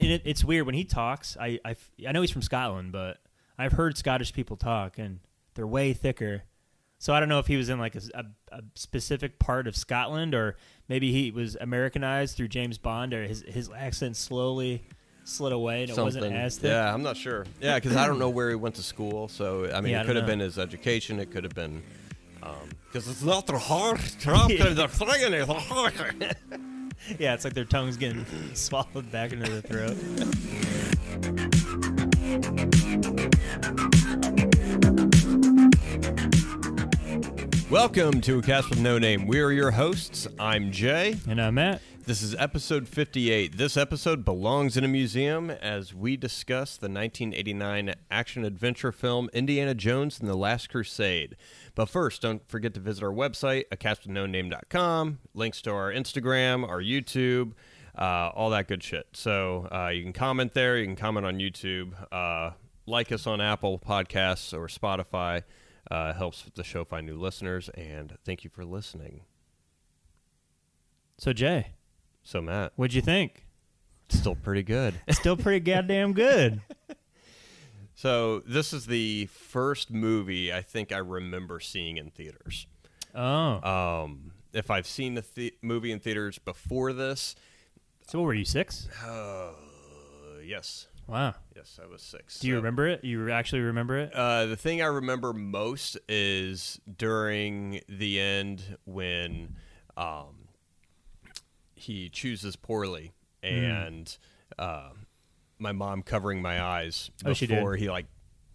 And it, it's weird when he talks. I, I I know he's from Scotland, but I've heard Scottish people talk, and they're way thicker. So I don't know if he was in like a, a, a specific part of Scotland, or maybe he was Americanized through James Bond, or his his accent slowly slid away and it wasn't Something. as thick. Yeah, I'm not sure. Yeah, because I don't know where he went to school. So I mean, Yeah, I it could have know. been his education. It could have been um, because it's not the hard trap Yeah. the friggin' is hard. Yeah, it's like their tongue's getting swallowed back into their throat. Welcome to a cast with no name. We are your hosts. I'm Jay. And I'm Matt. This is episode 58. This episode belongs in a museum as we discuss the 1989 action adventure film Indiana Jones and the Last Crusade. But first, don't forget to visit our website, acastwithnoname.com, links to our Instagram, our YouTube, uh, all that good shit. So uh, you can comment there, you can comment on YouTube, uh, like us on Apple Podcasts or Spotify. Uh, helps the show find new listeners, and thank you for listening. So Jay, So, Matt, what'd you think? still pretty good. Still pretty goddamn good. So this is the first movie I think I remember seeing in theaters. Oh, Um, if I've seen the, the movie in theaters before this, so what were you six? uh, yes, Wow. yes, I was six. Do you So, remember it? You actually remember it? Uh, the thing I remember most is during the end when um, he chooses poorly, Hmm. and uh, my mom covering my eyes Oh, before he like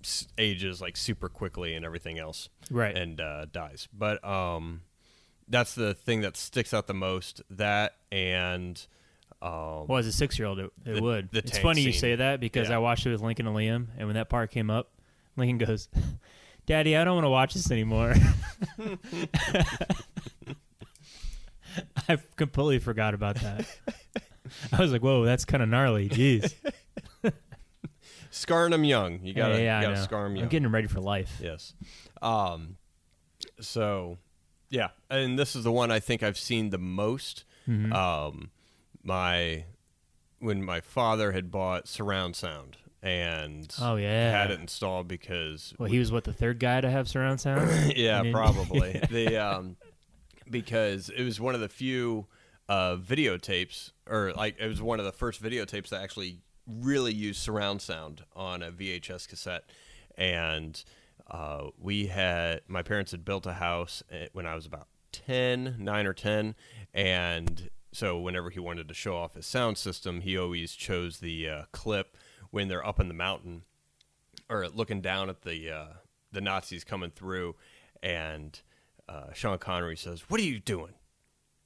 s- ages like super quickly and everything else, Right. and uh, dies. But um, that's the thing that sticks out the most. That and um, Well, as a six-year-old, it, it The- would. the it's funny you say that because Yeah. I watched it with Lincoln and Liam, and when that part came up, Lincoln goes, "Daddy, I don't want to watch this anymore." I completely forgot about that. I was like, "Whoa, that's kind of gnarly." Jeez. Scarring him young. You gotta, yeah, you gotta scar him young. I'm getting ready for life. Yes. Um, so, yeah, and this is the one I think I've seen the most. Mhm. Um, my when my father had bought surround sound and Oh yeah. had it installed because Well, he was what the third guy to have surround sound. yeah, I mean- probably the um, because it was one of the few uh, videotapes, or like it was one of the first videotapes that actually really used surround sound on a VHS cassette, and uh, we had my parents had built a house eh, when I was about 10, 9 or ten, and so whenever he wanted to show off his sound system, he always chose the uh, clip when they're up in the mountain or looking down at the uh, the Nazis coming through, and uh, Sean Connery says, "What are you doing,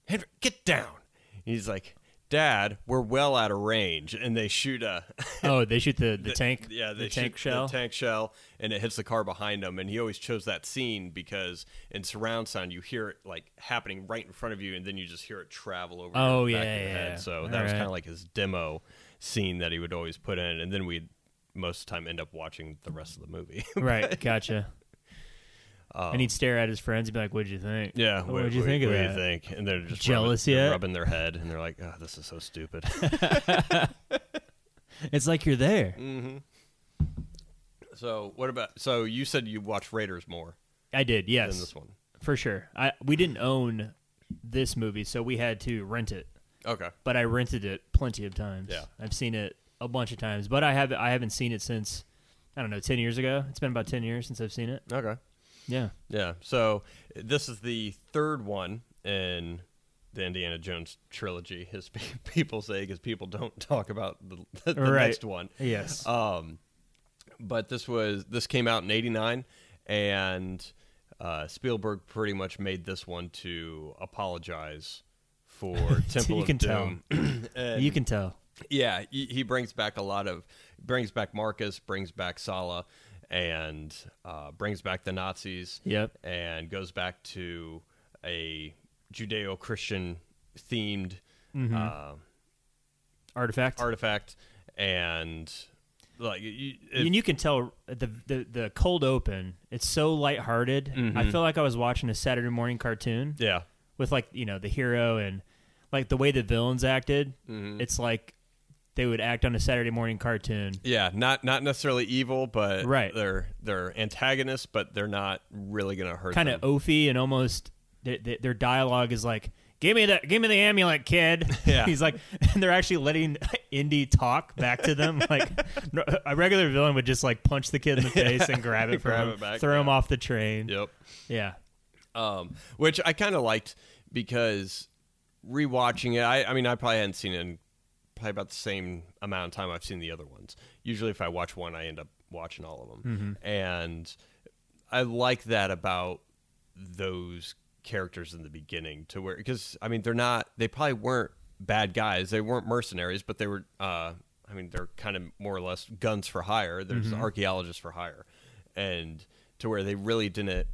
Henry? Get down!" And He's like, "Dad, we're well out of range," and they shoot a oh, they shoot the, the, tank. yeah, the tank shell. the tank shell, and it hits the car behind him. And he always chose that scene because in surround sound you hear it like happening right in front of you, and then you just hear it travel over. Oh, yeah, yeah, yeah. So All that was right. kind of like his demo scene that he would always put in, and then we'd most of the time end up watching the rest of the movie. right. Gotcha. Um, and he'd stare at his friends and be like, "What'd you think?" Yeah, What would you think of what that? What do you think? And they're just Jealous rubbing, they're yet? rubbing their head, and they're like, "Oh, this is so stupid." It's like you're there. hmm So what about? So you said you watch Raiders more I did, than yes, this one. for sure. I we didn't own this movie, so we had to rent it. Okay. But I rented it plenty of times. Yeah. I've seen it a bunch of times, but I have I haven't seen it since I don't know ten years ago. It's been about ten years since I've seen it. Okay. Yeah. Yeah. So this is the third one in the Indiana Jones trilogy, as people say, because people don't talk about the, the Right. next one. Yes. Um, but this was this came out in '89, and uh, Spielberg pretty much made this one to apologize for Temple You of can tell. Doom. And, you can tell. yeah, he, he brings back a lot of brings back Marcus, brings back Sallah, and uh, brings back the Nazis Yep. and goes back to a Judeo-Christian themed Mhm. uh, Artifact. artifact, and like you, and you can tell the, the the cold open. It's so lighthearted. I Mhm. feel like I was watching a Saturday morning cartoon yeah, with like you know the hero and like the way the villains acted. Mhm. It's like they would act on a Saturday morning cartoon. Yeah, not not necessarily evil, but Right. they're they're antagonists, but they're not really gonna hurt. Kind of oafy and almost their, dialogue is like, "Give me the give me the amulet, kid." Yeah. He's like, and they're actually letting Indy talk back to them. Like a regular villain would just like punch the kid in the face and grab it from Grab him, it back, throw him off the train. Yep. Yeah. um, which I kind of liked because rewatching it, I, I mean, I probably hadn't seen it in probably about the same amount of time I've seen the other ones. Usually, if I watch one, I end up watching all of them, and I like that about those characters in the beginning to where because I mean they're not they probably weren't bad guys. They weren't mercenaries but they were uh I mean they're kind of more or less guns for hire. There's archaeologists for hire. And to where they really didn't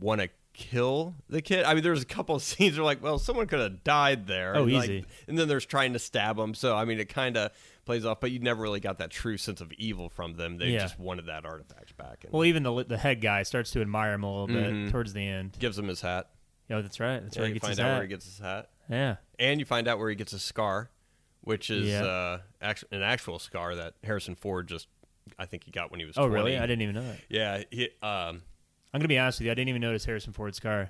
want to kill the kid I mean there's a couple of scenes where like well someone could have died there Oh, and, like, easy. and then there's trying to stab him. so I mean it kind of plays off but you never really got that true sense of evil from them they Yeah. just wanted that artifact back and Well, even the the head guy starts to admire him a little bit Mhm. towards the end. gives him his hat Oh, that's right. That's yeah, where you find out hat. where he gets his hat yeah. and you find out where he gets his scar, which is Yeah. uh, an actual scar that Harrison Ford just, I think he got when he was. Oh, 20. really? I didn't even know that. Yeah. He, um, I'm gonna be honest with you. I didn't even notice Harrison Ford's car.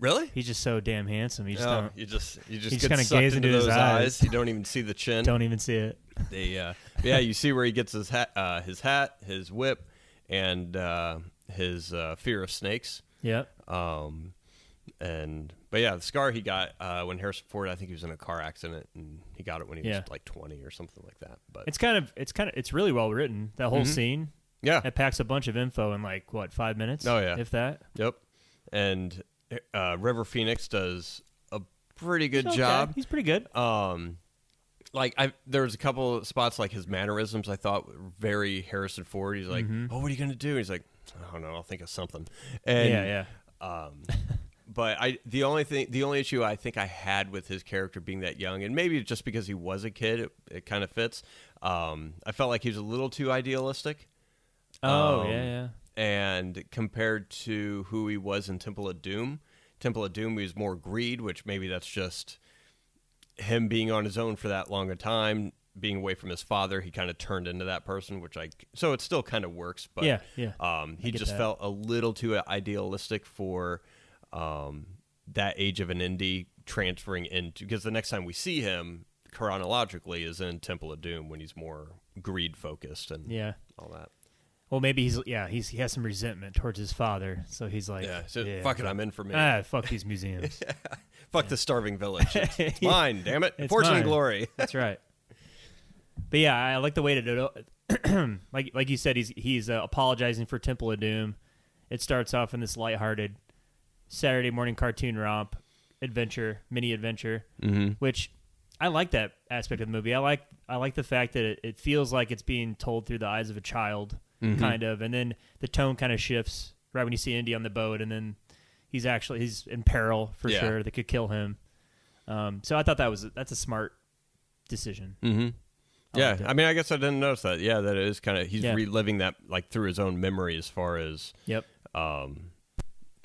really? He's just so damn handsome. You just don't, you just you just just kinda gaze into into his those eyes. You don't even see the chin. don't even see it. They, uh, yeah, you see where he gets his hat, uh, his hat, his whip, and uh, his uh, fear of snakes. Yeah. Um, and but yeah, the scar he got uh, when Harrison Ford, I think he was in a car accident, and he got it when he Yeah. was like twenty or something like that. But It's kind of it's kind of it's really well written. That whole Mhm. scene yeah, it packs a bunch of info in like what five minutes? Oh, yeah. if that. Yep. And uh, River Phoenix does a pretty good Okay, job. He's pretty good. Um, like I, there was a couple of spots like his mannerisms I thought were very Harrison Ford. He's like, Mhm. "Oh, what are you gonna do?" He's like, "I don't know. I'll think of something." And, yeah, yeah. Um, but I, the only thing, the only issue I think I had with his character being that young, and maybe just because he was a kid, it, it kind of fits. Um, I felt like he was a little too idealistic. Oh Um, yeah, yeah. and compared to who he was in Temple of Doom, Temple of Doom he was more greed, which maybe that's just him being on his own for that long a time, being away from his father. He kind of turned into that person, which I so it still kind of works, but Yeah, yeah. um, he just that. felt a little too idealistic for um, that age of an Indy transferring into because the next time we see him chronologically is in Temple of Doom when he's more greed focused and Yeah. all that. Well, maybe he's yeah he's he has some resentment towards his father, so he's like Yeah, so fuck it, I'm in for me. ah fuck these museums. Fuck the starving village. It's, mine, damn it. It's Fortune and glory. That's right. But yeah, I like the way to do like like you said, he's he's uh, apologizing for Temple of Doom. It starts off in this lighthearted Saturday morning cartoon romp adventure, mini adventure, Mm-hmm. which I like that aspect of the movie. I like I like the fact that it, it feels like it's being told through the eyes of a child, Mhm. kind of, and then the tone kind of shifts right when you see Indy on the boat, and then he's actually he's in peril for Yeah. sure. They could kill him. Um, so I thought that was that's a smart decision. Mm-hmm. I Yeah. I mean, I guess I didn't notice that. Yeah, that is kind of he's Yeah. reliving that like through his own memory as far as Yep. um,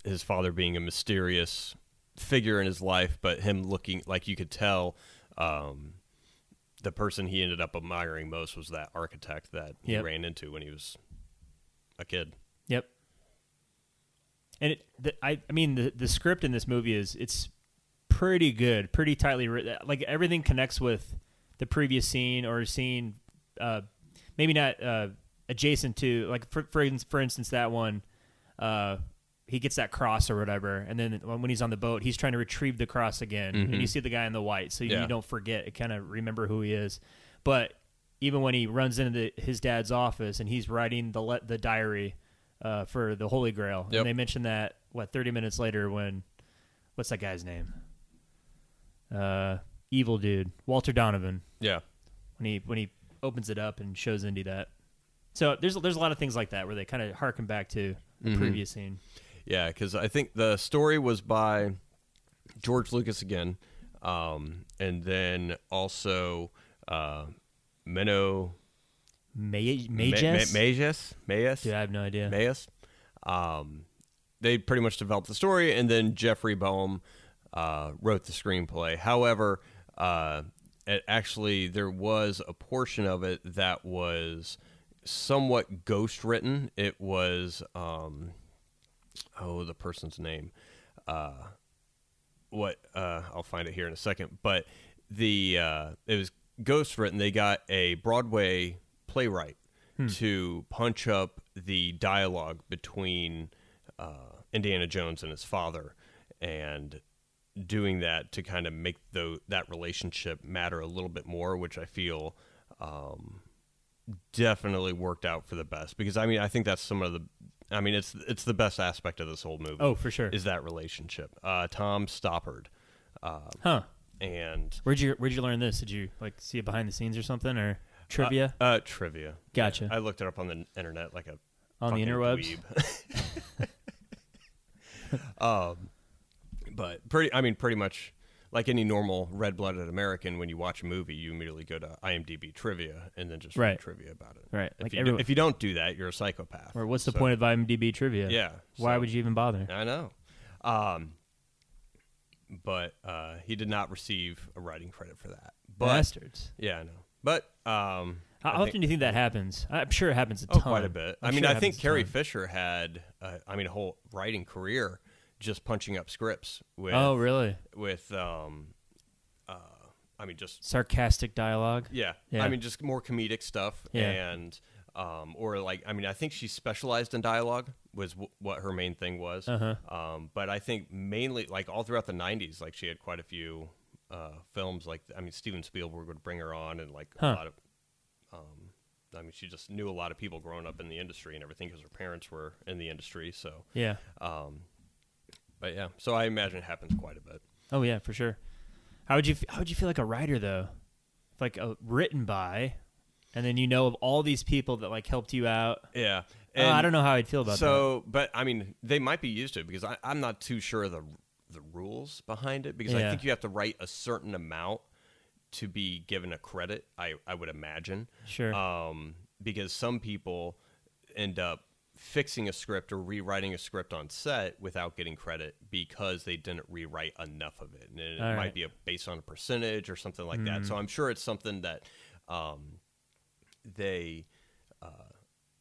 his father being a mysterious figure in his life, but him looking like you could tell um, the person he ended up admiring most was that architect that he Yep. ran into when he was a kid. Yep. And it, the, I, I mean, the the script in this movie is it's pretty good, pretty tightly written. Like everything connects with the previous scene or scene, uh, maybe not uh, adjacent to. Like for for, for instance, that one, uh, he gets that cross or whatever, and then when he's on the boat, he's trying to retrieve the cross again, and Mhm. you see the guy in the white, so you, Yeah. you don't forget. It kind of remember who he is, but even when he runs into his dad's office and he's writing the le- the diary uh, for the Holy Grail, Yep. and they mention that what thirty minutes later when what's that guy's name? Uh, evil dude, Walter Donovan. Yeah. When he when he opens it up and shows Indy that. So there's there's a lot of things like that where they kind of harken back to the Mhm. previous scene. Yeah, because I think the story was by George Lucas again, um, and then also uh, Menno May Ma- Mages? Ma- Mages, Mayes, Dude, I have no idea. Mayes. Um, they pretty much developed the story, and then Jeffrey Boam uh, wrote the screenplay. However, uh, it actually there was a portion of it that was somewhat ghost written. It was um, oh the person's name. Uh, what uh, I'll find it here in a second. But the uh, it was ghost written. They got a Broadway playwright to punch up the dialogue between uh, Indiana Jones and his father, and doing that to kind of make the, that relationship matter a little bit more, which I feel um, definitely worked out for the best. Because I mean, I think that's some of the, I mean, it's it's the best aspect of this whole movie. Oh, for sure. is that relationship? Uh, Tom Stoppard, uh, Huh? And Where'd you Where'd you learn this? Did you like see it behind the scenes or something or trivia Uh, uh, trivia. Gotcha. I looked it up on the internet like a on the interwebs? um, but pretty. I mean, pretty much like any normal red-blooded American. When you watch a movie, you immediately go to IMDb trivia and then just read trivia about it. Right, If, like you, everyone- if you don't do that, you're a psychopath. Or what's the So- point of IMDb trivia? Yeah. Why so- would you even bother? I know. Um, but uh, he did not receive a writing credit for that. But Bastards. yeah, I know. But um, How I often think- do you think that happens? I'm sure it happens a Oh, ton. quite a bit. I'm I mean, sure I think Carrie. Fisher had, uh, I mean, a whole writing career just punching up scripts with, Oh, really? with, um, uh, I mean, just Sarcastic dialogue. yeah. Yeah. I mean, just more comedic stuff, Yeah. and um, or like, I mean, I think she specialized in dialogue was w- what her main thing was. Uh-huh. Um, but I think mainly, like all throughout the '90s, like she had quite a few uh, films. Like, I mean, Steven Spielberg would bring her on, and like Huh. a lot of. Um, I mean, she just knew a lot of people growing up in the industry and everything because her parents were in the industry. So, Yeah. um, but yeah, so I imagine it happens quite a bit. Oh yeah, for sure. How would you f- How would you feel like a writer though? Like uh, written by, and then you know of all these people that like helped you out. Yeah, Uh, I don't know how I'd feel about that. so, but I mean, they might be used to it because I, I'm not too sure of the the rules behind it because I think you have to write a certain amount to be given a credit. I I would imagine. Sure. Um, because some people end up fixing a script or rewriting a script on set without getting credit because they didn't rewrite enough of it, and it All might right. Be a, based on a percentage or something like that. So I'm sure it's something that um, they, uh,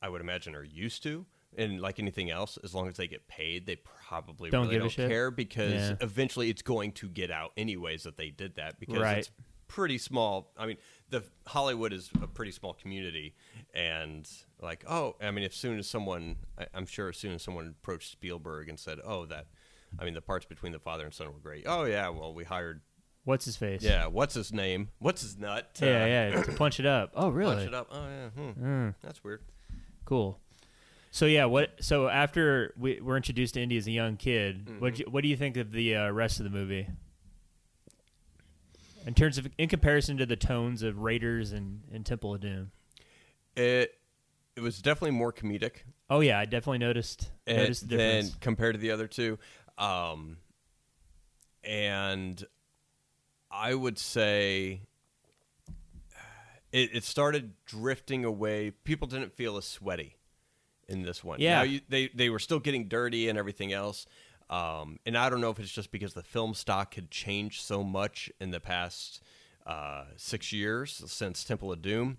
I would imagine, are used to. And like anything else, as long as they get paid, they probably Don't really give a don't shit? care because Yeah. eventually it's going to get out anyways that they did that because Right. it's pretty small. I mean, the Hollywood is a pretty small community, and like, oh, I mean, as soon as someone, I, I'm sure, as soon as someone approached Spielberg and said, oh, that, I mean, the parts between the father and son were great. Oh yeah, well, we hired, What's his face? yeah, what's his name? What's his nut? to Yeah, yeah. to punch it up. Oh, really? Punch it up. Oh yeah, hmm. Mm, that's weird. cool. So yeah, what? So after we were introduced to Indy as a young kid, Mm-hmm. what what do you think of the uh, rest of the movie? In terms of, in comparison to the tones of Raiders and, and Temple of Doom. It, it was definitely more comedic. Oh yeah, I definitely noticed noticed the then difference. compared to the other two um and i would say it, it started drifting away people didn't feel as sweaty in this one Yeah. Now you, they they were still getting dirty and everything else um and i don't know if it's just because the film stock had changed so much in the past uh six years since temple of doom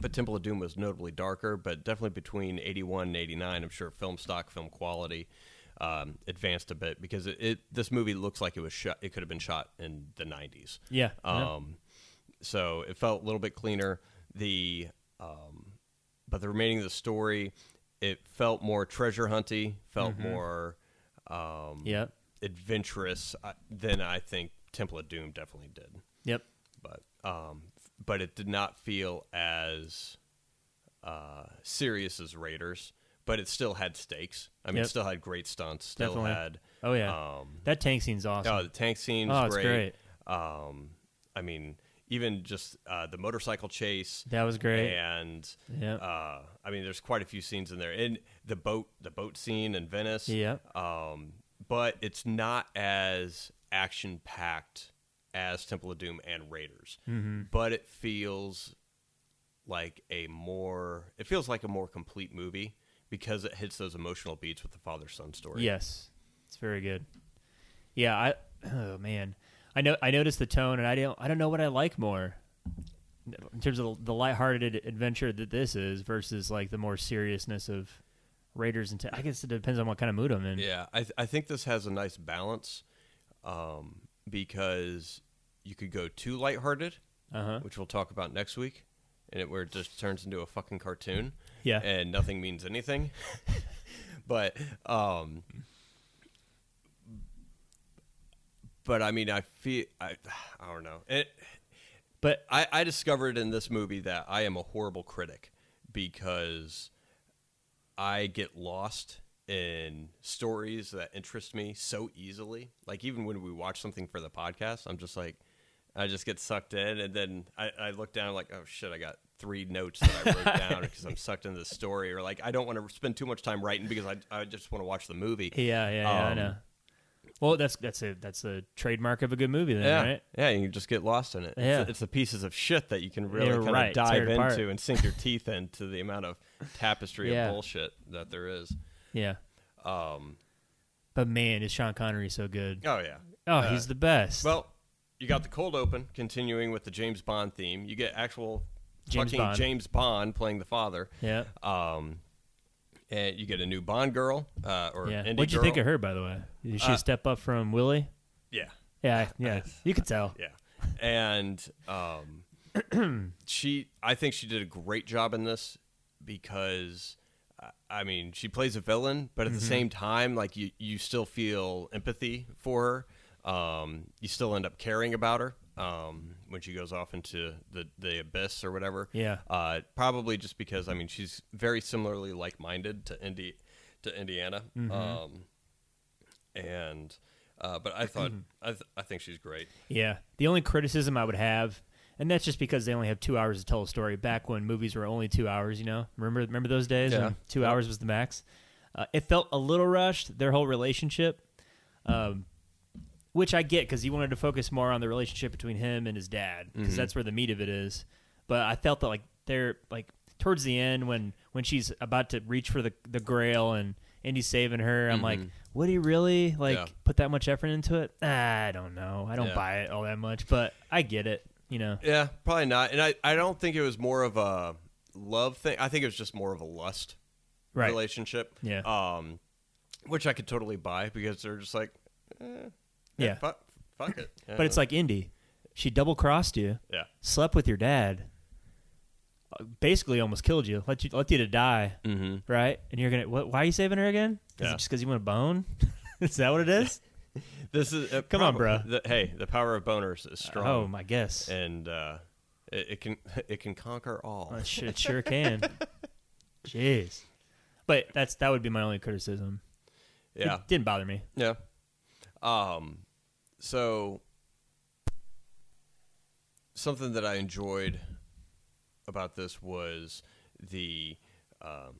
but Temple of Doom was notably darker, but definitely between 81 and 89, I'm sure film stock, film quality um, advanced a bit because it, it this movie looks like it was shot, it could have been shot in the 90s. Yeah. yeah. Um, so it felt a little bit cleaner. The um, but the remaining of the story, it felt more treasure hunty, felt more um, Yep. adventurous uh, than I think Temple of Doom definitely did Yep. but um, but it did not feel as uh, serious as Raiders. But it still had stakes. I mean, Yep. it still had great stunts. Still Definitely. had Oh yeah. um, that tank scene's awesome. oh, the tank scene Oh, it's great. Um, I mean, even just uh, the motorcycle chase that was great. and Yeah. uh, I mean, there's quite a few scenes in there. And the boat, the boat scene in Venice. Yeah. Um, but it's not as action packed as Temple of Doom and Raiders. Mm-hmm. But it feels like a more. It feels like a more complete movie because it hits those emotional beats with the father son story. Yes, it's very good. Yeah, I. Oh man, I know I noticed the tone, and I don't I don't know what I like more in terms of the lighthearted adventure that this is versus like the more seriousness of Raiders and. I guess it depends on what kind of mood I'm in. Yeah, I th- I think this has a nice balance, um, because you could go too lighthearted, Uh huh. which we'll talk about next week, and it where it just turns into a fucking cartoon. Yeah. and nothing means anything. but um but I mean I feel I I don't know. It But I, I discovered in this movie that I am a horrible critic because I get lost in stories that interest me so easily. Like even when we watch something for the podcast, I'm just like I just get sucked in and then I, I look down like, oh shit, I got three notes that I wrote down because I'm sucked into the story or like I don't want to spend too much time writing because I, I just want to watch the movie. yeah, yeah, yeah, I Um, know. Well, that's that's a that's a trademark of a good movie, then, Yeah, right? yeah, you just get lost in it. Yeah. it's, it's the pieces of shit that you can really kind of right. Tear dive it apart. into and sink your teeth into the amount of tapestry Yeah. of bullshit that there is. Yeah. Um, But man, is Sean Connery so good? oh yeah. Oh, Uh, he's the best. Well, you got the cold open continuing with the James Bond theme. You get actual James fucking Bond. James Bond playing the father. yeah, Um, and you get a new Bond girl uh, or yeah. What'd you girl. think of her, by the way? Did she Uh, step up from Willie? Yeah. Yeah, yeah. You could tell. Yeah. And um, she, I think she did a great job in this because, I mean, she plays a villain, but at the same time, like you, you still feel empathy for her. Um, you still end up caring about her um, when she goes off into the, the abyss or whatever. Yeah. Uh, probably just because, I mean, she's very similarly like minded to Indi- to Indiana. Um, and. Uh, but I thought I, th- I think she's great. Yeah. The only criticism I would have, and that's just because they only have two hours to tell a story. Back when movies were only two hours, you know, remember remember those days Yeah. two hours was the max. Uh, it felt a little rushed. Their whole relationship, um, which I get because he wanted to focus more on the relationship between him and his dad because Mhm. that's where the meat of it is. But I felt that like they're like towards the end when when she's about to reach for the the Grail and Indy's saving her. I'm like, Mhm. would he really like Yeah. put that much effort into it? I don't know. I don't Yeah. buy it all that much, but I get it. You know. Yeah, probably not. And I, I don't think it was more of a love thing. I think it was just more of a lust Right. relationship. Yeah. Um, which I could totally buy because they're just like, eh, Yeah. fuck, fuck it. But it's like Indy. She double crossed you, yeah, slept with your dad, basically almost killed you, let you let you to die, mm-hmm. right? And you're gonna what, why are you saving her again? Is Yeah. it just because you want a bone? is that what it is? This is uh, Come on, bro. The, hey, the power of boners is strong. Oh my guess. and uh, it, it can it can conquer all. Uh, sh- it sure can. Jeez. But that's that would be my only criticism. yeah, It didn't bother me. Yeah. Um, so something that I enjoyed about this was the um,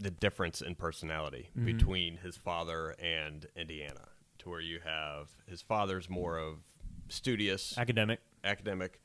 the difference in personality Mhm. between his father and Indiana, to where you have his father's more of studious, Academic. academic,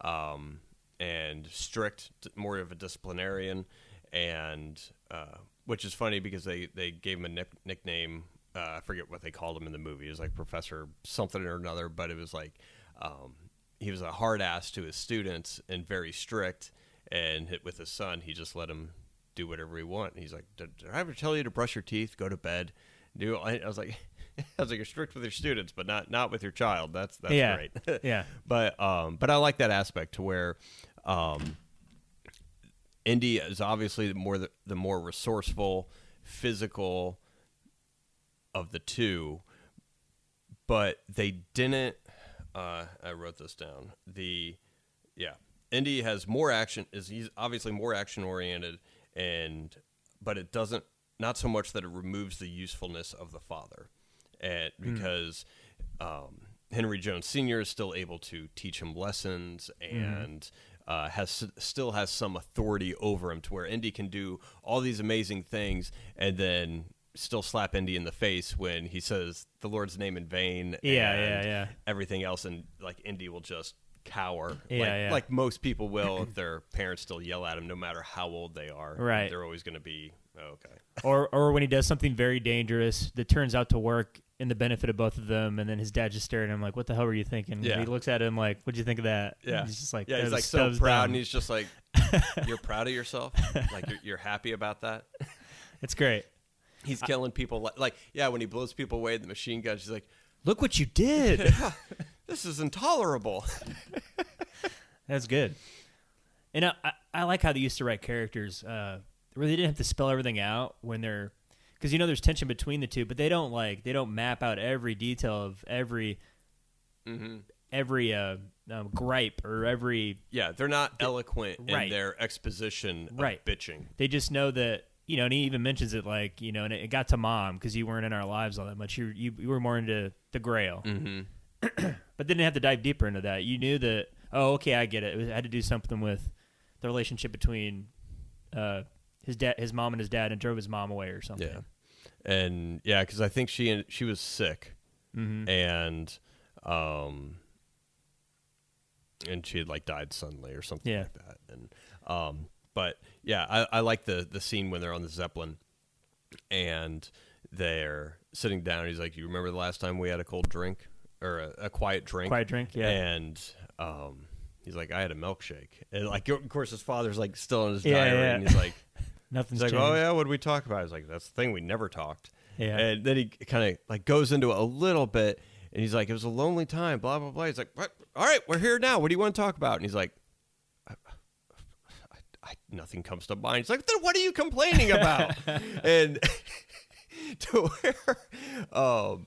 um, and strict, more of a disciplinarian, and uh, which is funny because they they gave him a nick- nickname. Uh, I forget what they called him in the movie. It was like Professor something or another, but it was like um, he was a hard ass to his students and very strict. And hit with his son, he just let him do whatever he want. And he's like, "Did, did I ever tell you to brush your teeth, go to bed, do?" I, I was like, "I was like, you're strict with your students, but not not with your child. That's that's yeah. great." yeah. but um, but I like that aspect to where um, Indy is obviously the more the, the more resourceful, physical of the two, but they didn't. Uh, I wrote this down. The yeah, Indy has more action. Is he's obviously more action oriented, and but it doesn't not so much that it removes the usefulness of the father, and because um, Henry Jones Sr. is still able to teach him lessons and uh, has still has some authority over him to where Indy can do all these amazing things and then still slap Indy in the face when he says the Lord's name in vain. Yeah, and yeah, yeah. Everything else, and like Indy will just cower, Yeah, like, yeah. like most people will if their parents still yell at them, no matter how old they are. Right. they're always going to be oh, okay. or or when he does something very dangerous that turns out to work in the benefit of both of them, and then his dad just staring at him like, "What the hell were you thinking?" Yeah. And he looks at him like, "What'd you think of that?" Yeah. he's just like, Yeah, he's like so proud, dumb." and he's just like, "You're proud of yourself? Like you're, you're happy about that?" It's great. He's killing people. Like, like, yeah, when he blows people away with the machine gun, she's like, Look what you did. "This is intolerable." That's good. And I, I, I like how they used to write characters uh, where they didn't have to spell everything out when they're because you know there's tension between the two, but they don't like they don't map out every detail of every hmm every uh, um, gripe or every Yeah, they're not eloquent in their exposition of Right. bitching. they just know that you know and he even mentions it like you know and it, it got to mom because you weren't in our lives all that much. You you, you were more into the grail. Mm-hmm. but didn't have to dive deeper into that. You knew that oh okay i get it. It was- had to do something with the relationship between uh his dad his mom and his dad and drove his mom away or something. Yeah, and yeah, because I think she she was sick, hmm and um, and she had like died suddenly or something Yeah. like that. And um, but yeah, I, I like the the scene when they're on the zeppelin, and they're sitting down. He's like, "You remember the last time we had a cold drink or a, a quiet drink?" quiet drink yeah And um, he's like, "I had a milkshake." And like, of course, his father's like still in his Yeah, diary, yeah. and he's like. nothing's He's like, changed "Oh yeah, what did we talk about?" He's like, "That's the thing we never talked." yeah And then he kind of like goes into it a little bit, and he's like, "It was a lonely time." Blah blah blah. He's like, "What? All right, we're here now. What do you want to talk about?" And he's like, I, "Nothing comes to mind." It's like, "Then what are you complaining about?" and to where, um,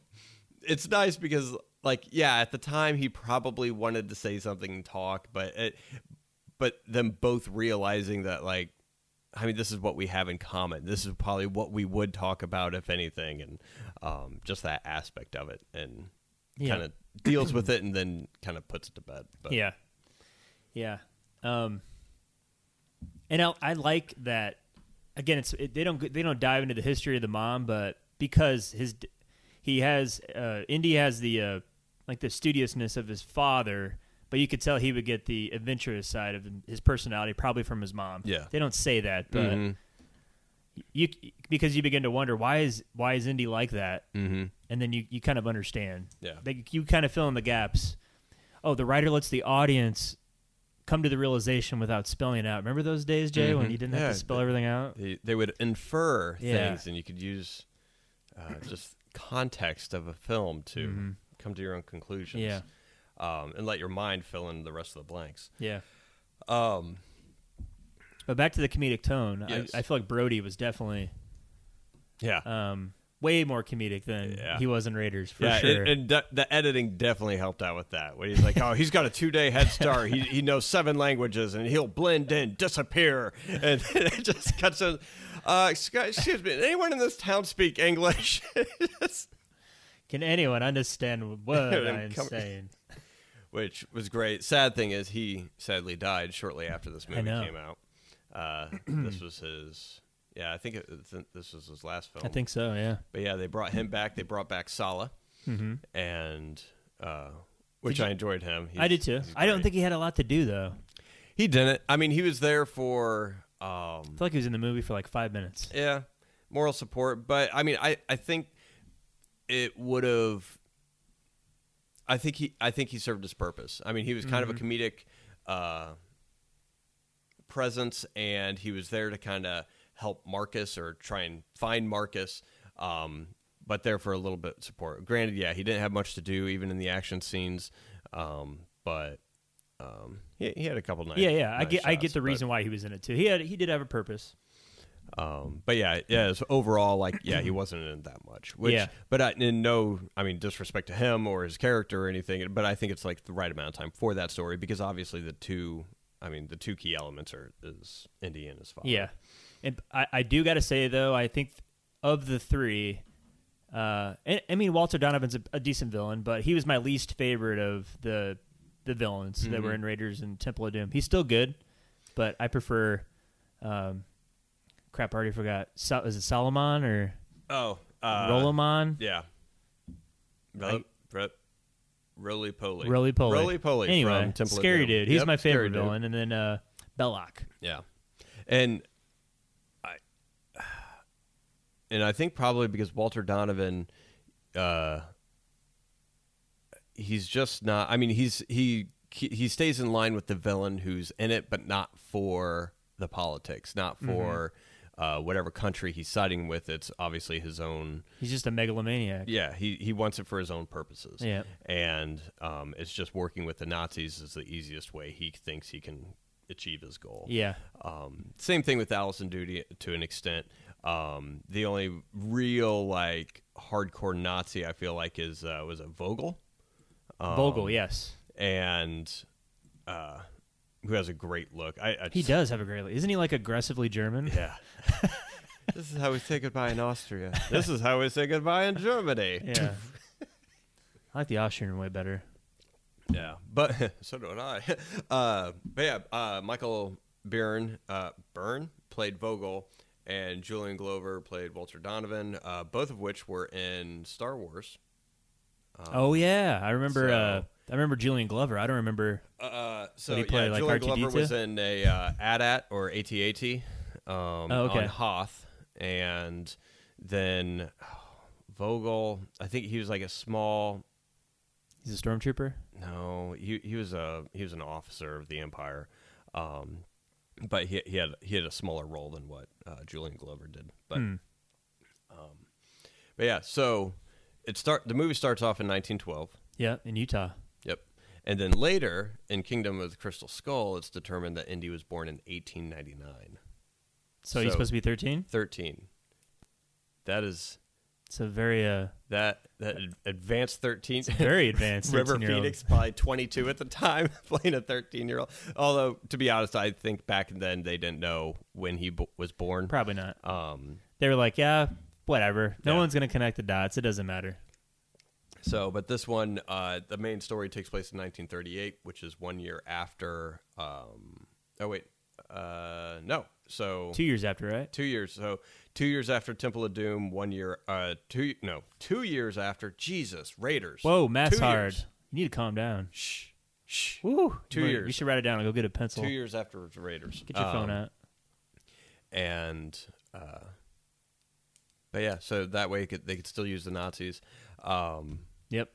it's nice because like yeah, at the time he probably wanted to say something and talk, but it, but them both realizing that like I mean, this is what we have in common. This is probably what we would talk about, if anything, and um, just that aspect of it, and Yeah. kind of deals with it, and then kind of puts it to bed. But Yeah, yeah. Um, and I, I like that. Again, it's it, they don't they don't dive into the history of the mom, but because his he has uh, Indy has the uh, like the studiousness of his father, but you could tell he would get the adventurous side of his personality probably from his mom. Yeah. they don't say that, but Mhm. you because you begin to wonder why is why is Indy like that, Mhm. and then you you kind of understand. Yeah. They, you kind of fill in the gaps. Oh, the writer lets the audience come to the realization without spelling it out. Remember those days, Jay, when Mhm. you didn't have to spell the- everything out? they, they would infer Yeah. things, and you could use uh, just context of a film to Mhm. come to your own conclusions. Yeah, um, and let your mind fill in the rest of the blanks. yeah. Um, But back to the comedic tone. Yes. I, I feel like Brody was definitely yeah, um, way more comedic than Yeah. he was in Raiders for yeah, sure. and, and de- the editing definitely helped out with that. When he's like, "Oh, he's got a two-day head start. he he knows seven languages, and he'll blend in, disappear." And it just cuts in. Uh, excuse me, anyone in this town speak English? Can anyone understand what I'm coming- saying? Which was great. Sad thing is, he sadly died shortly after this movie came out. Uh, this was his. Yeah, I think it, this was his last film. I think so. Yeah. But yeah, they brought him back. They brought back Sallah, hmm and uh, which you- I enjoyed him. I did too. I don't think he had a lot to do though. he didn't. I mean, he was there for um, I feel like he was in the movie for like five minutes. yeah, moral support. But I mean, I I think it would have. I think he I think he served his purpose. I mean, he was kind of a comedic uh, presence, and he was there to kind of help Marcus or try and find Marcus. Um, but there for a little bit of support. Granted, yeah, he didn't have much to do even in the action scenes, um, but um, he, he had a couple nice. yeah, yeah. I nice get I get the but- reason why he was in it too. He had he did have a purpose. Um, but yeah, yeah. So overall, like, yeah, he wasn't in that much. Which, Yeah. but I, in no, I mean, disrespect to him or his character or anything. But I think it's like the right amount of time for that story because obviously the two, I mean, the two key elements are is Indy and his father. Yeah, and I, I do got to say though, I think of the three, uh, and, I mean Walter Donovan's a, a decent villain, but he was my least favorite of the the villains that were Mhm. in Raiders and Temple of Doom. He's still good, but I prefer. Um, crap, I already forgot. Sol- is it Solomon or Oh, uh, Rolomon? Yeah. I- Roly poly. Roly Poly. Roly poly. Anyway, from Temple of scary dude. He's Yep, my favorite dude. villain, and then uh, Belloq. Yeah, and I and I think probably because Walter Donovan, uh, he's just not. I mean, he's he he stays in line with the villain who's in it, but not for the politics, not for uh, whatever country he's siding with. It's obviously his own. He's just a megalomaniac. Yeah, he he wants it for his own purposes. Yeah. and um, it's just working with the Nazis is the easiest way he thinks he can achieve his goal. Yeah. Um, same thing with Alison Doody to an extent. Um, the only real like hardcore Nazi I feel like is uh, was a Vogel. Um, Vogel, yes. and uh, who has a great look. I, I He does have a great look. Isn't he like aggressively German? Yeah. this is how we say goodbye in Austria. This is how we say goodbye in Germany. Yeah. I like the Austrian way better. Yeah, but so do I. Uh, but yeah, uh, Michael Byrne, uh, Byrne played Vogel, and Julian Glover played Walter Donovan. Uh, both of which were in Star Wars. oh yeah, I remember. so- uh, I remember Julian Glover. I don't remember. Uh, so he play, yeah, like, Julian R2D2? Glover was in a uh, AT-AT or AT-AT um, Oh, okay. on Hoth, and then Vogel. I think he was like a small. He's a stormtrooper. No, he he was a he was an officer of the Empire, um, but he he had he had a smaller role than what uh, Julian Glover did. But Hmm. but yeah, so it start the movie starts off in 1912. Yeah, in Utah. Yep, and then later in Kingdom of the Crystal Skull, it's determined that Indy was born in 1899. So, he's supposed to be thirteen. 13. That is It's a very uh, that that advanced 13 very advanced River Phoenix, probably 22 at the time, playing a 13 year old. Although, to be honest, I think back then they didn't know when he b- was born. Probably not. Um, They were like, yeah, whatever. No Yeah. one's gonna connect the dots. It doesn't matter. so, but this one, uh, the main story takes place in 1938, which is one year after. Um, oh wait, uh, no. So Two years after, right? two years. So two years after Temple of Doom, one year. Uh, two no, two years after Jesus Raiders. Whoa, Two hard. years. You need to calm down. Shh, shh. Woo. Two Wait, years. You should write it down and go get a pencil. Two years after Raiders. Get your phone Um, out. and uh, but yeah, so that way could, they could still use the Nazis. Um, Yep.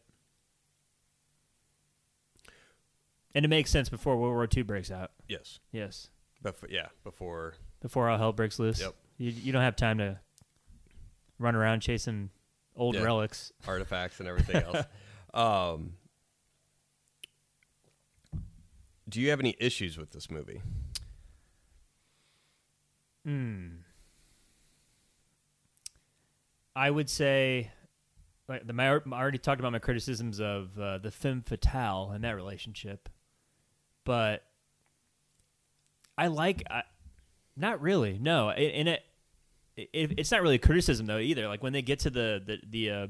And it makes sense before World War II breaks out. yes, Yes. Before yeah, before Before all hell breaks loose. Yep. You, you don't have time to run around chasing old Yeah. relics. artifacts and everything else. Um, do you have any issues with this movie? Hmm. I would say, like the my, I already talked about my criticisms of uh, the femme fatale and that relationship, but I like, I, not really, no, and it, it, it's not really a criticism though either. Like when they get to the the the, uh,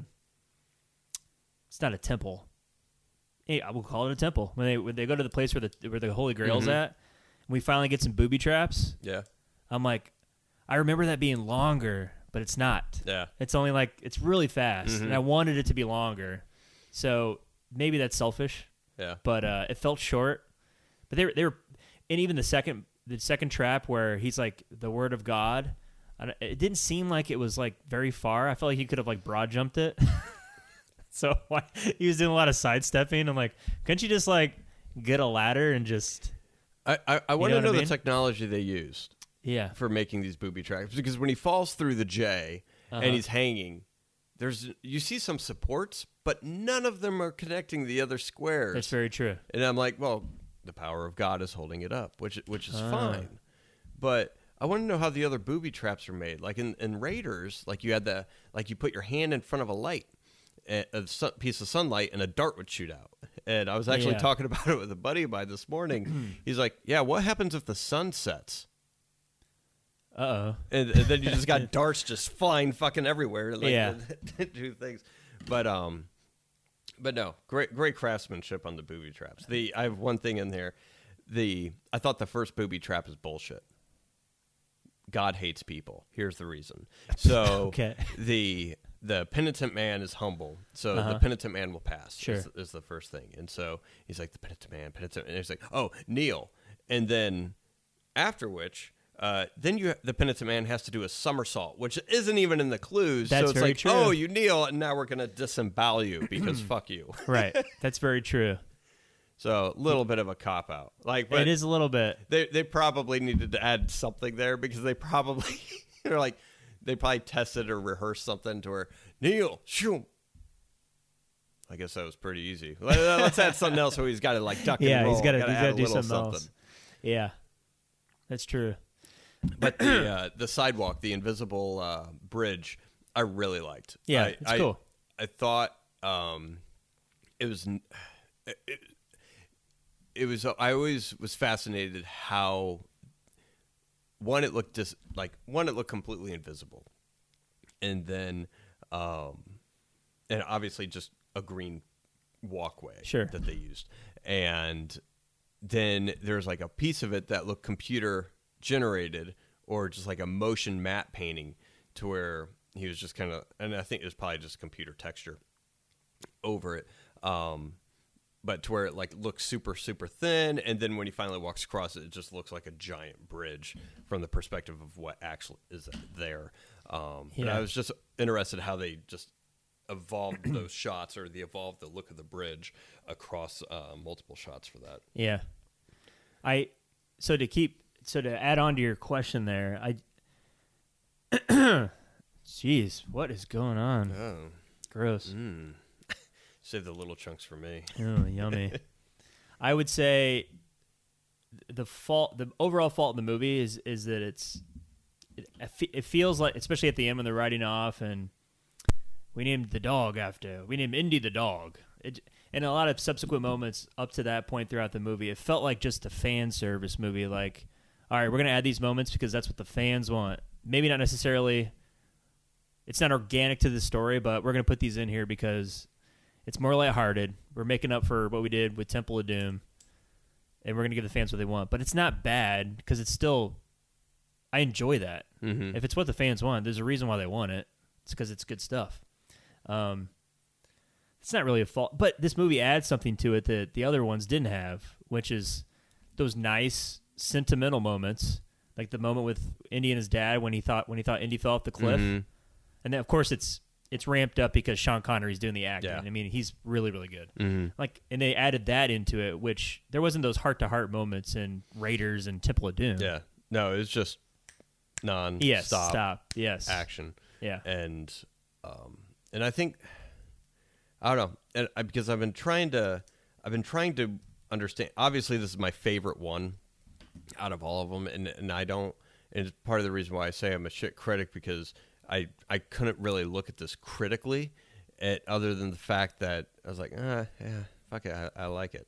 it's not a temple. Hey, I will call it a temple when they when they go to the place where the where the Holy Grail's Mhm. at. And we finally get some booby traps. Yeah, I'm like, I remember that being longer, but it's not. yeah, It's only like it's really fast, Mhm. and I wanted it to be longer. So maybe that's selfish, yeah. but uh, it felt short. But they were, they were, and even the second the second trap where he's like the word of God, it didn't seem like it was like very far. I felt like he could have like broad jumped it. so why he was doing a lot of sidestepping. I'm like, couldn't you just like get a ladder and just I I, I want know to I know the technology they used yeah for making these booby traps because when he falls through the J Uh-huh. and he's hanging, there's you see some supports, but none of them are connecting the other squares. that's very true. And I'm like, well, the power of God is holding it up, which which is Ah. fine. But I want to know how the other booby traps are made. Like in, in Raiders, like you had the like you put your hand in front of a light, a, a sun, piece of sunlight, and a dart would shoot out. And I was actually Yeah. talking about it with a buddy of mine this morning. He's like, "Yeah, what happens if the sun sets?" Uh oh. and, and then you just got darts just flying fucking everywhere. Like, Yeah. do things, but um, but no, great great craftsmanship on the booby traps. The I have one thing in there. The I thought the first booby trap is bullshit. God hates people. Here's the reason. So Okay. the the penitent man is humble, so Uh-huh. the penitent man will pass. Sure. is, is the first thing, and so he's like the penitent man, penitent, and he's like, oh, kneel, and then after which Uh, then you, the penitent man has to do a somersault, which isn't even in the clues. That's so it's very like, true. oh, you kneel, and now we're gonna disembowel you because fuck you. Right. That's very true. So a little bit of a cop out. Like, but it is a little bit. they they probably needed to add something there because they probably they're like they probably tested or rehearsed something to where kneel, shoom. I guess that was pretty easy. Let- Let's add something else so he's got to like duck and Yeah, he's got to Gotta got to do little something, else. Yeah. That's true. But the uh, the sidewalk, the invisible uh, bridge, I really liked. Yeah, I, it's I- cool. I thought um, it was. It, it was. I always was fascinated how one it looked just like one it looked completely invisible, and then um, and obviously just a green walkway Sure. that they used, and then there's like a piece of it that looked computer generated or just like a motion matte painting to where he was just kind of and i think it was probably just computer texture over it um but to where it like looks super super thin and then when he finally walks across it it just looks like a giant bridge from the perspective of what actually is there um but i was just interested how they just evolved those shots or they evolved the look of the bridge across uh, multiple shots for that Yeah. I so to keep so to add on to your question there, I Jeez, what is going on? oh Gross. mm. save the little chunks for me Oh, yummy. I would say the fault, the overall fault in the movie is is that it's it, it feels like, especially at the end when they're riding off, and we named the dog after we named Indy the dog. It, and a lot of subsequent moments up to that point throughout the movie, it felt like just a fan service movie. Like, all right, we're gonna add these moments because that's what the fans want. Maybe not necessarily. It's not organic to the story, but we're gonna put these in here because it's more lighthearted. We're making up for what we did with Temple of Doom, and we're gonna give the fans what they want. But it's not bad because it's still. I enjoy that. mm-hmm. If it's what the fans want, there's a reason why they want it. It's because it's good stuff. Um, it's not really a fault, but this movie adds something to it that the other ones didn't have, which is those nice sentimental moments, like the moment with Indy and his dad when he thought when he thought Indy fell off the cliff, Mhm. and then of course it's it's ramped up because Sean Connery's doing the acting. Yeah. I mean, he's really really good. Mhm. Like, and they added that into it, which there wasn't those heart to heart moments in Raiders and Temple of Doom. Yeah. No, it was just non Yes. stop, Stop. Yes. action. Yeah. And um and I think I don't know. And I, because I've been trying to I've been trying to understand obviously this is my favorite one out of all of them and and I don't and it's part of the reason why I say I'm a shit critic because I I couldn't really look at this critically at other than the fact that I was like, ah, yeah, fuck it, I, I like it.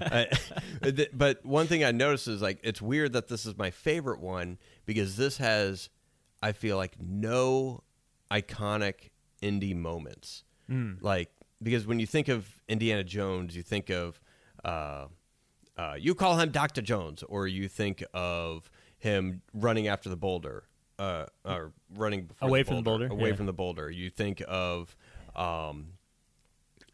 I- but one thing I noticed is like it's weird that this is my favorite one because this has, I feel like no iconic Indy moments. Like because when you think of Indiana Jones, you think of. Uh, uh, you call him Dr. Jones, or you think of him running after the boulder, uh, or running before Away from the boulder, away yeah. from the boulder. You think of um,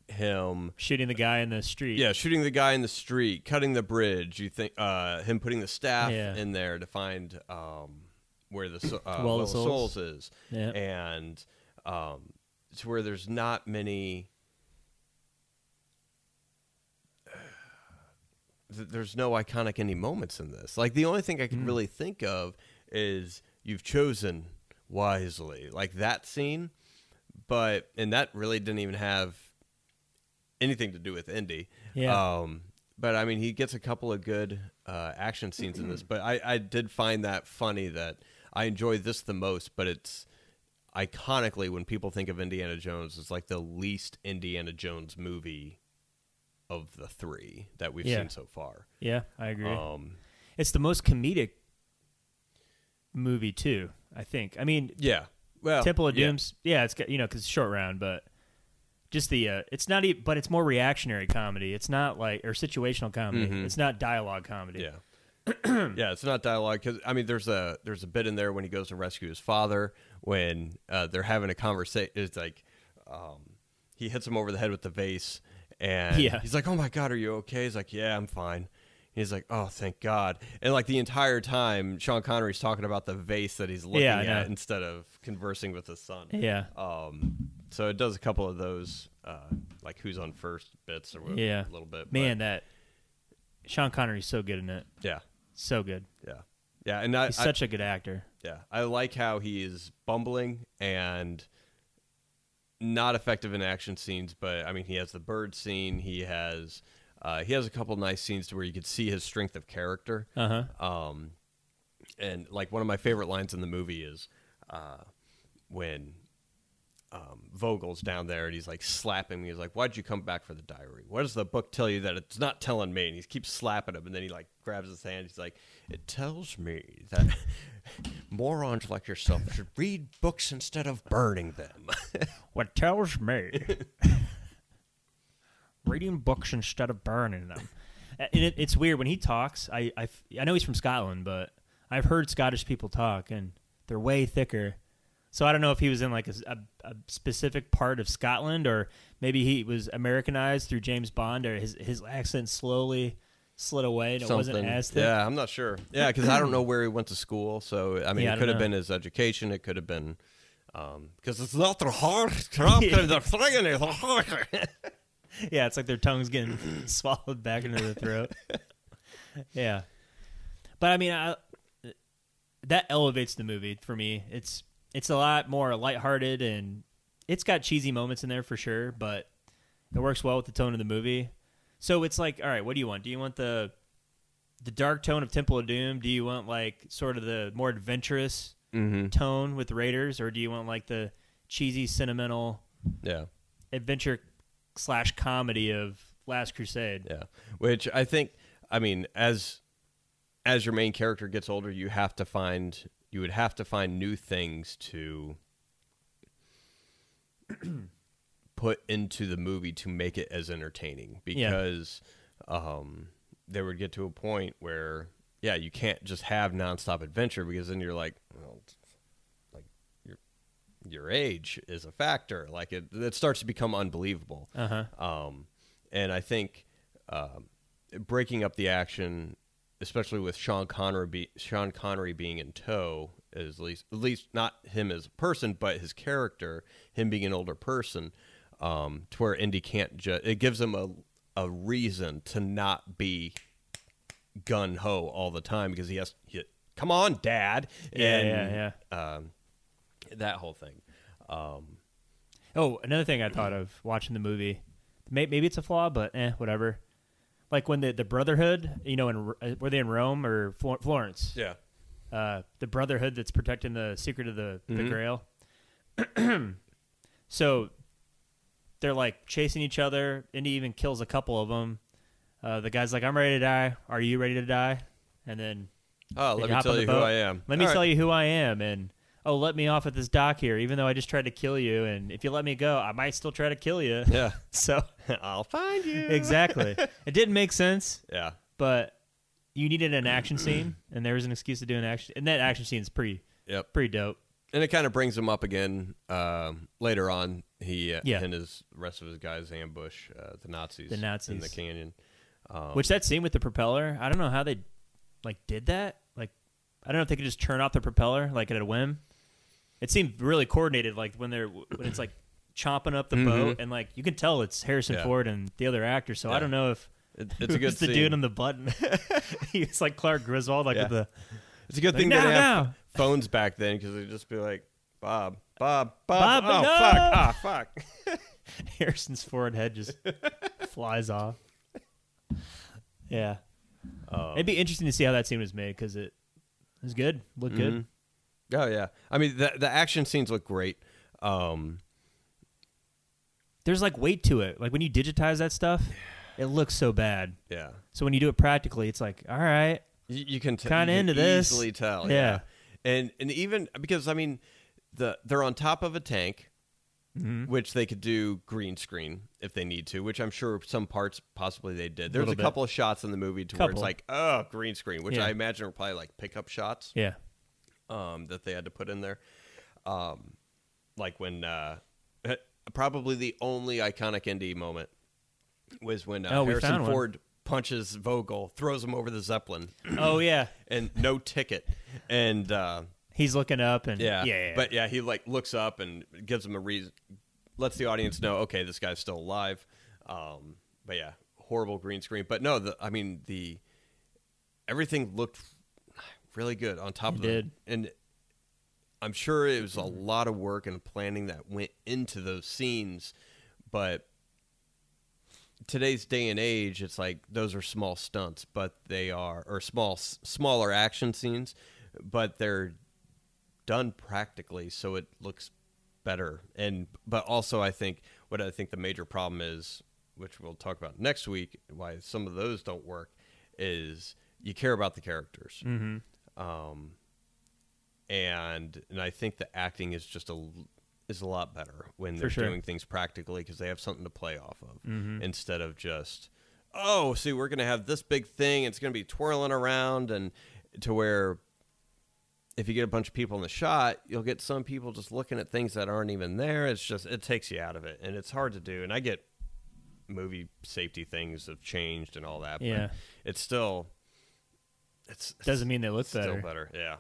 him, Shooting the guy in the street. yeah, shooting the guy in the street, cutting the bridge. You think uh, him putting the staff Yeah. in there to find um, where the so- uh, Well well Souls. souls is, Yeah. and um, it's where there's not many. Th- There's no iconic any moments in this. Like the only thing I can Hmm. really think of is you've chosen wisely, like that scene, but and that really didn't even have anything to do with Indy. Yeah. Um, but I mean, he gets a couple of good uh, action scenes in this. But I, I did find that funny that I enjoy this the most. But it's iconically when people think of Indiana Jones, it's like the least Indiana Jones movie of the three that we've Yeah. seen so far. Yeah, I agree. Um, it's the most comedic movie too. I think. I mean, yeah. Well, Temple of yeah. Doom's. Yeah, it's got you know because it's short round, but just the uh, it's not even. But it's more reactionary comedy. It's not like or situational comedy. Mhm. It's not dialogue comedy. Yeah. yeah, it's not dialogue because I mean, there's a there's a bit in there when he goes to rescue his father when uh, they're having a conversation. It's like um, he hits him over the head with the vase, and Yeah. he's like, "Oh my god, are you okay?" He's like, "Yeah, I'm fine." He's like, "Oh, thank God!" And like the entire time, Sean Connery's talking about the vase that he's looking Yeah, at instead of conversing with his son. Yeah. Um, so it does a couple of those, uh, like who's on first bits or whatever, Yeah. a little bit. Man, but that Sean Connery's so good in it. yeah, So good. yeah, yeah. And I, He's I- such a good actor. yeah, I like how he is bumbling and not effective in action scenes. But I mean, he has the bird scene. He has uh, he has a couple nice scenes to where you could see his strength of character. Uh huh. Um, and like one of my favorite lines in the movie is uh, when um, Vogel's down there and he's like slapping me. He's like, "Why'd you come back for the diary? What does the book tell you that it's not telling me?" And he keeps slapping him, and then he like grabs his hand. He's like, "It tells me that morons like yourself should read books instead of burning them." What tells me reading books instead of burning them. And it, it's weird when he talks. I I know he's from Scotland, but I've heard Scottish people talk, and they're way thicker. So I don't know if he was in like a specific part of Scotland, or maybe he was Americanized through James Bond, or his his accent slowly slid away and it wasn't as thick. Yeah, I'm not sure. Yeah, because I don't know where he went to school. So I mean, Yeah, it could have know. been his education. It could have been um, because it's not the hard crap and the hard. Yeah, it's like their tongue's getting swallowed back into the throat. yeah, but I mean, I, that elevates the movie for me. It's it's a lot more lighthearted and it's got cheesy moments in there for sure, but it works well with the tone of the movie. So it's like, all right, what do you want? Do you want the the dark tone of Temple of Doom? Do you want like sort of the more adventurous mm-hmm. tone with Raiders, or do you want like the cheesy, sentimental Yeah, adventure slash comedy of Last Crusade? yeah. Which I think, I mean, as as your main character gets older, you have to find you would have to find new things to put into the movie to make it as entertaining Yeah. because um, they would get to a point where yeah you can't just have nonstop adventure because then you're like well like your your age is a factor like it it starts to become unbelievable Uh huh. um, and I think um, breaking up the action, especially with Sean Connery, be, Sean Connery being in tow, is at least at least not him as a person, but his character, him being an older person, um, to where Indy can't just. It gives him a a reason to not be gun ho all the time because he has. He, Come on, Dad. Yeah, and, yeah, yeah. Um, that whole thing. Um, Oh, another thing I thought of watching the movie. May- Maybe it's a flaw, but eh, whatever. Like when the the Brotherhood, you know, in uh, were they in Rome or Flor- Florence? yeah. Uh, the Brotherhood that's protecting the secret of the, the Mhm. Grail. so they're like chasing each other. Indy even kills a couple of them. Uh, the guy's like, "I'm ready to die. Are you ready to die?" And then Oh, let me tell you who. I am. Let me All right. tell you who I am, and oh, let me off at this dock here, even though I just tried to kill you, and if you let me go, I might still try to kill you. Yeah. So I'll find you. exactly, it didn't make sense, Yeah. but you needed an action scene, and there was an excuse to do an action, and that action scene is pretty Yep. pretty dope. And it kind of brings him up again um, later on. He uh, Yeah. and his rest of his guys ambush uh, the Nazis. The in the canyon. Um, Which that scene with the propeller, I don't know how they like did that. Like, I don't know if they could just turn off the propeller like at a whim. It seemed really coordinated, like when they're when it's like chomping up the Mhm. boat, and like you can tell it's Harrison Yeah. Ford and the other actor. So I don't know if it- it's a good the scene. dude on the button. He's like Clark Griswold, like Yeah. with the it's a good like, thing now, they have now. Phones back then because they'd just be like Bob, Bob, Bob. Bob, oh no! fuck! Ah fuck! Harrison's forehead head just flies off. Yeah, Um, it'd be interesting to see how that scene was made because it was good, looked good. mhm. Oh yeah. I mean, the the action scenes look great. Um, There's like weight to it. Like when you digitize that stuff, it looks so bad. yeah. So when you do it practically, it's like, all right, You, you can t- you can into this. easily tell. Yeah. Yeah. And and even because I mean, the they're on top of a tank. Mhm. which they could do green screen if they need to, which I'm sure some parts possibly they did. There's Little a couple of shots in the movie to where it's like, oh, green screen, which Yeah. I imagine were probably like pickup shots yeah, um, that they had to put in there. Um, like when uh, probably the only iconic Indy moment was when uh, Oh, Harrison. Ford punches Vogel, throws him over the zeppelin, Oh yeah, and no ticket. And uh, he's looking up and yeah, yeah, yeah. but yeah, he like looks up and gives him a reason, lets the audience know, okay, this guy's still alive. Um, but yeah, horrible green screen. But no, the I mean the everything looked really good on top It of did. the and I'm sure it was a lot of work and planning that went into those scenes, but today's day and age, it's like those are small stunts, but they are or small smaller action scenes, but they're done practically, so it looks better. And but also, I think what I think the major problem is, which we'll talk about next week, why some of those don't work, is you care about the characters. hmm Um, and and I think the acting is just a is a lot better when they're sure. doing things practically because they have something to play off of Mhm. instead of just oh see we're gonna have this big thing it's gonna be twirling around and to where if you get a bunch of people in the shot you'll get some people just looking at things that aren't even there it's just it takes you out of it and it's hard to do and I get movie safety things have changed and all that Yeah. but it's still it's Doesn't mean they look Still better. better,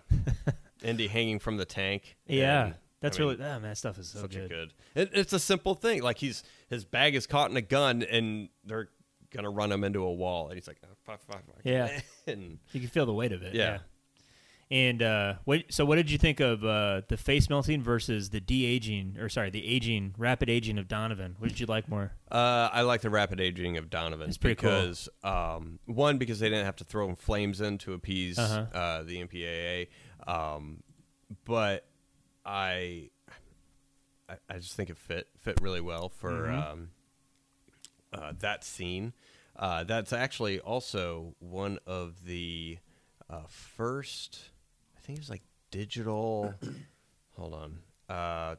yeah. Indy hanging from the tank. Yeah, that's I mean, really ah, man, that stuff is so such good. a good. It, it's a simple thing. Like he's his bag is caught in a gun, and they're gonna run him into a wall, and he's like, oh, fuck, fuck, fuck. Yeah. and You can feel the weight of it. Yeah. And uh, what? So, what did you think of uh, the face melting versus the de aging, or sorry, the aging, rapid aging of Donovan? What did you like more? uh, I like the rapid aging of Donovan It's pretty cool. because um, one because they didn't have to throw flames in to appease Uh-huh. uh, the MPAA, um, but I, I just think it fit fit really well for Mhm. um, uh, that scene. Uh, that's actually also one of the uh, first. I think it was like digital. hold on. Uh,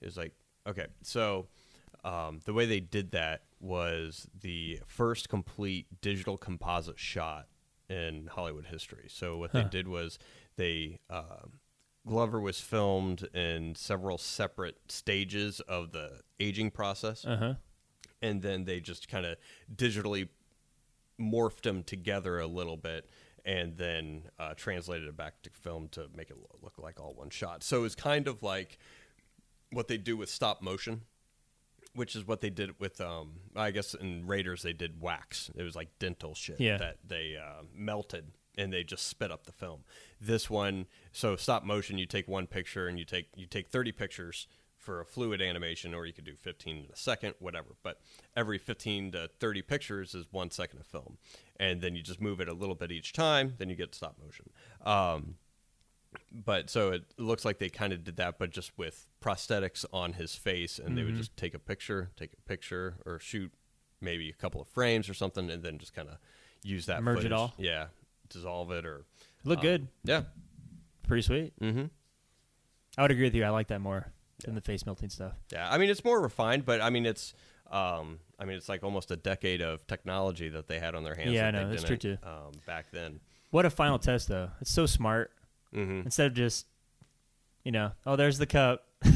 it was like okay, so um, the way they did that was the first complete digital composite shot in Hollywood history. So what they did was they um Glover was filmed in several separate stages of the aging process, Uh huh. and then they just kind of digitally morphed them together a little bit and then uh, translated it back to film to make it look like all one shot. So it's kind of like what they do with stop motion, which is what they did with, um, I guess in Raiders they did wax. It was like dental shit Yeah. that they uh, melted and they just spit up the film. This one, so stop motion, you take one picture and you take you take thirty pictures for a fluid animation, or you could do fifteen in a second, whatever. But every fifteen to thirty pictures is one second of film, and then you just move it a little bit each time. Then you get stop motion. Um, but so it looks like they kind of did that, but just with prosthetics on his face, and they would Mhm. just take a picture, take a picture, or shoot maybe a couple of frames or something, and then just kind of use that Merge it all? Yeah, dissolve it or Look um, good. Yeah. Pretty sweet. Mm-hmm. I would agree with you. I like that more than the face melting stuff. Yeah. I mean, it's more refined, but I mean, it's. Um, I mean, it's like almost a decade of technology that they had on their hands. Yeah, that I know, that's true, didn't, Um, back then. What a final test, though. It's so smart. Mm-hmm. Instead of just, you know, oh, there's the cup.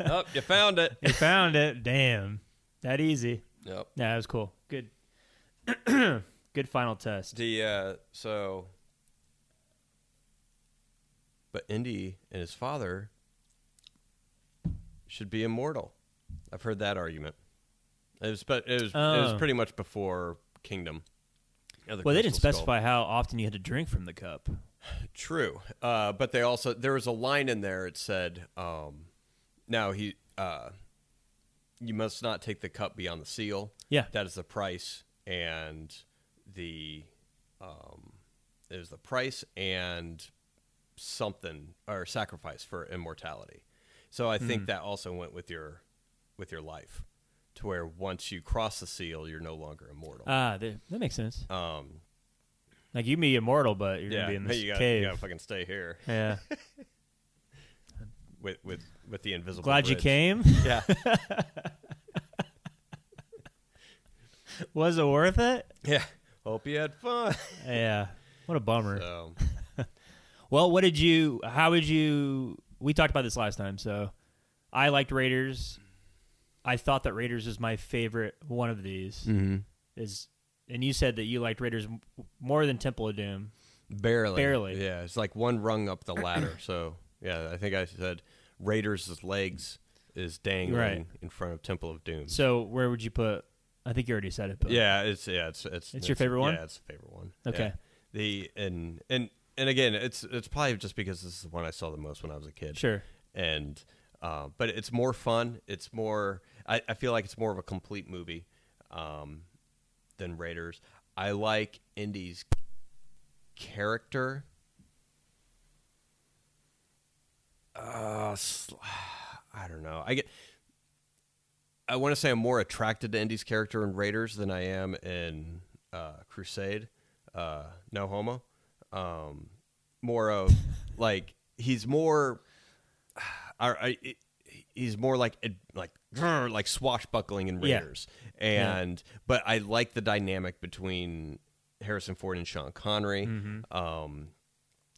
oh, you found it. you found it. Damn. That easy. Yep. Yeah, that was cool. Good. Good final test. The uh, so, but Indy and his father should be immortal. I've heard that argument. It was, but it was, it was Oh. pretty much before Kingdom. of the Well, they didn't Crystal Skull. specify how often you had to drink from the cup. True, uh, but they also there was a line in there. It said, um, "Now he, uh, you must not take the cup beyond the seal. Yeah. that is the price, and the, um, it was the price and something or sacrifice for immortality. So I think that also went with your, with your life, to where once you cross the seal, you're no longer immortal. Ah, that that makes sense. um, Like you can be immortal, but you're yeah, gonna be in this you gotta, cave. you gotta fucking stay here. yeah. with with with the invisible. Glad you came. Yeah, Was it worth it? yeah. Hope you had fun. Yeah. What a bummer. So, Well, what did you? How would you? We talked about this last time. So, I liked Raiders. I thought that Raiders was my favorite one of these. Mm-hmm. Is and you said that you liked Raiders m- more than Temple of Doom. Barely. Barely. Yeah, it's like one rung up the ladder. so yeah, I think I said Raiders' legs is dangling Right. in front of Temple of Doom. So where would you put? I think you already said it. But yeah, it's yeah, it's it's It's your favorite one? Yeah, it's the favorite one. Okay. Yeah. The and and and again, it's it's probably just because this is the one I saw the most when I was a kid. Sure. and uh, but it's more fun. It's more. I, I feel like it's more of a complete movie um, than Raiders. I like Indy's character. Uh, I don't know. I get. I want to say I'm more attracted to Indy's character in Raiders than I am in uh, Crusade. Uh, no homo. Um, more of like he's more I, I, he's more like like like swashbuckling in Yeah. Raiders, and but I like the dynamic between Harrison Ford and Sean Connery. Mm-hmm. Um,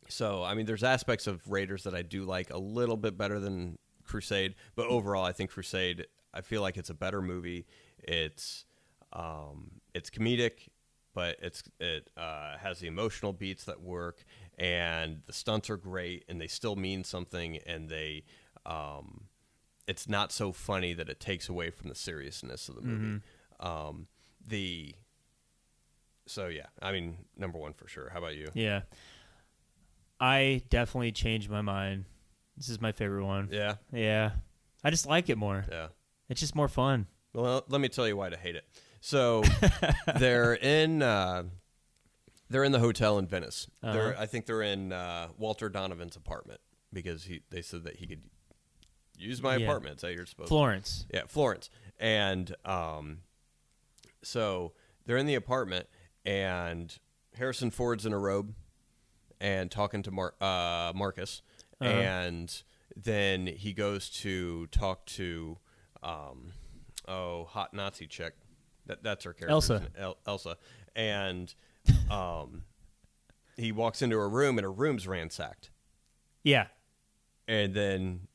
so I mean, there's aspects of Raiders that I do like a little bit better than Crusade, but overall, I think Crusade. I feel like it's a better movie. It's um, it's comedic, but it's it uh, has the emotional beats that work, and the stunts are great, and they still mean something, and they um, it's not so funny that it takes away from the seriousness of the movie. Um, the so yeah, I mean number one for sure. How about you? Yeah. I definitely changed my mind. This is my favorite one. Yeah, Yeah. I just like it more. yeah. It's just more fun. Well, let me tell you why to hate it. So they're in uh, they're in the hotel in Venice. They're, Uh-huh. I think they're in uh, Walter Donovan's apartment because he they said that he could use my Yeah. apartment. Is that you're supposed Florence. yeah, Florence. And um, so they're in the apartment, and Harrison Ford's in a robe and talking to Mar- uh, Marcus, Uh-huh. and then he goes to talk to um, oh hot Nazi chick. That that's her character, Elsa. El- Elsa, and um, he walks into her room, and her room's ransacked Yeah. and then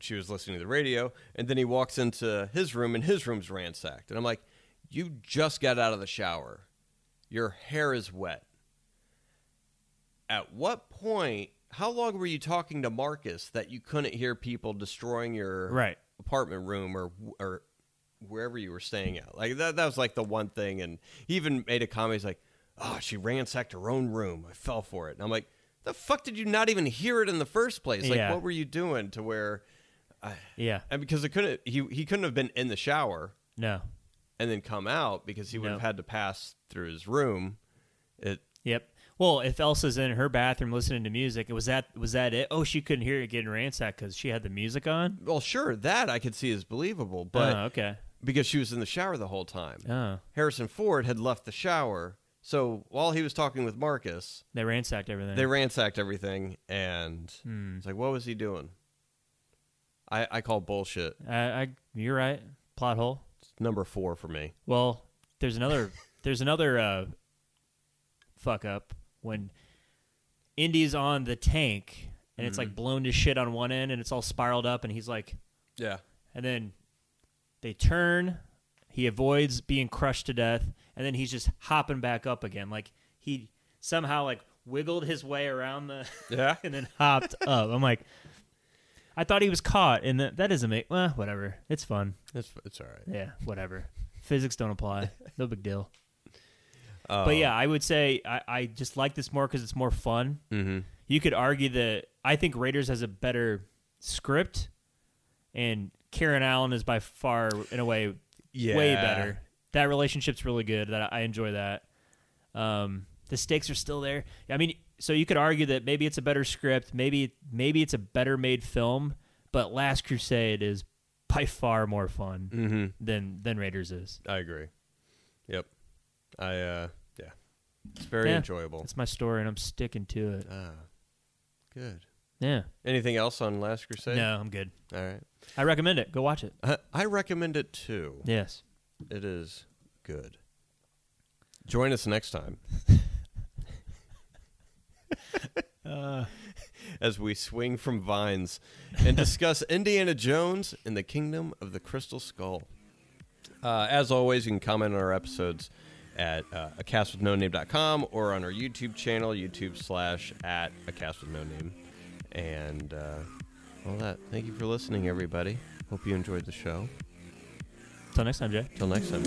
she was listening to the radio and then he walks into his room and his room's ransacked and i'm like you just got out of the shower your hair is wet at what point how long were you talking to marcus that you couldn't hear people destroying your Right. Apartment room or or wherever you were staying at like that, that was like the one thing and he even made a comment he's like oh she ransacked her own room i fell for it and i'm like the fuck did you not even hear it in the first place like Yeah. what were you doing to where Yeah. and because it couldn't he he couldn't have been in the shower No. and then come out because he would No. have had to pass through his room it Yep. Well, if Elsa's in her bathroom listening to music, was that was that it? Oh, she couldn't hear it getting ransacked because she had the music on. well sure that i could see is believable but oh, okay. because she was in the shower the whole time Oh, harrison ford had left the shower so while he was talking with marcus they ransacked everything. they ransacked everything and Hmm. it's like what was he doing i i call bullshit I, I, you're right. Plot hole. it's number four for me Well, there's another there's another uh, fuck up when Indy's on the tank and it's Mm-hmm. like blown to shit on one end and it's all spiraled up and he's like yeah. And then they turn he avoids being crushed to death and then he's just hopping back up again. Like he somehow like wiggled his way around the yeah. and then hopped up. I'm like i thought he was caught and that, that doesn't make well whatever. It's fun. It's, it's all right. Yeah whatever. Physics don't apply. No big deal Uh, but yeah i would say i, I just like this more because it's more fun mm-hmm. you could argue that I think Raiders has a better script, and Karen Allen is by far, in a way, yeah way better. That relationship's really good. That I enjoy that. Um, the stakes are still there. I mean, so you could argue that maybe it's a better script, maybe maybe it's a better made film, but Last Crusade is by far more fun mm-hmm. than than Raiders is. I agree. Yep. I uh yeah. It's very Yeah. enjoyable. It's my story, and I'm sticking to it. Ah. Good. Yeah. Anything else on Last Crusade? No, I'm good. All right. I recommend it. Go watch it. I, I recommend it too. Yes. It is good. Join us next time. Uh, as we swing from vines and discuss Indiana Jones and the Kingdom of the Crystal Skull. Uh, as always, you can comment on our episodes at uh, acastwithnoname.com or on our YouTube channel, YouTube slash at a cast with no name. And uh, all that. Thank you for listening, everybody. Hope you enjoyed the show. Till next time, Jay. Till next time.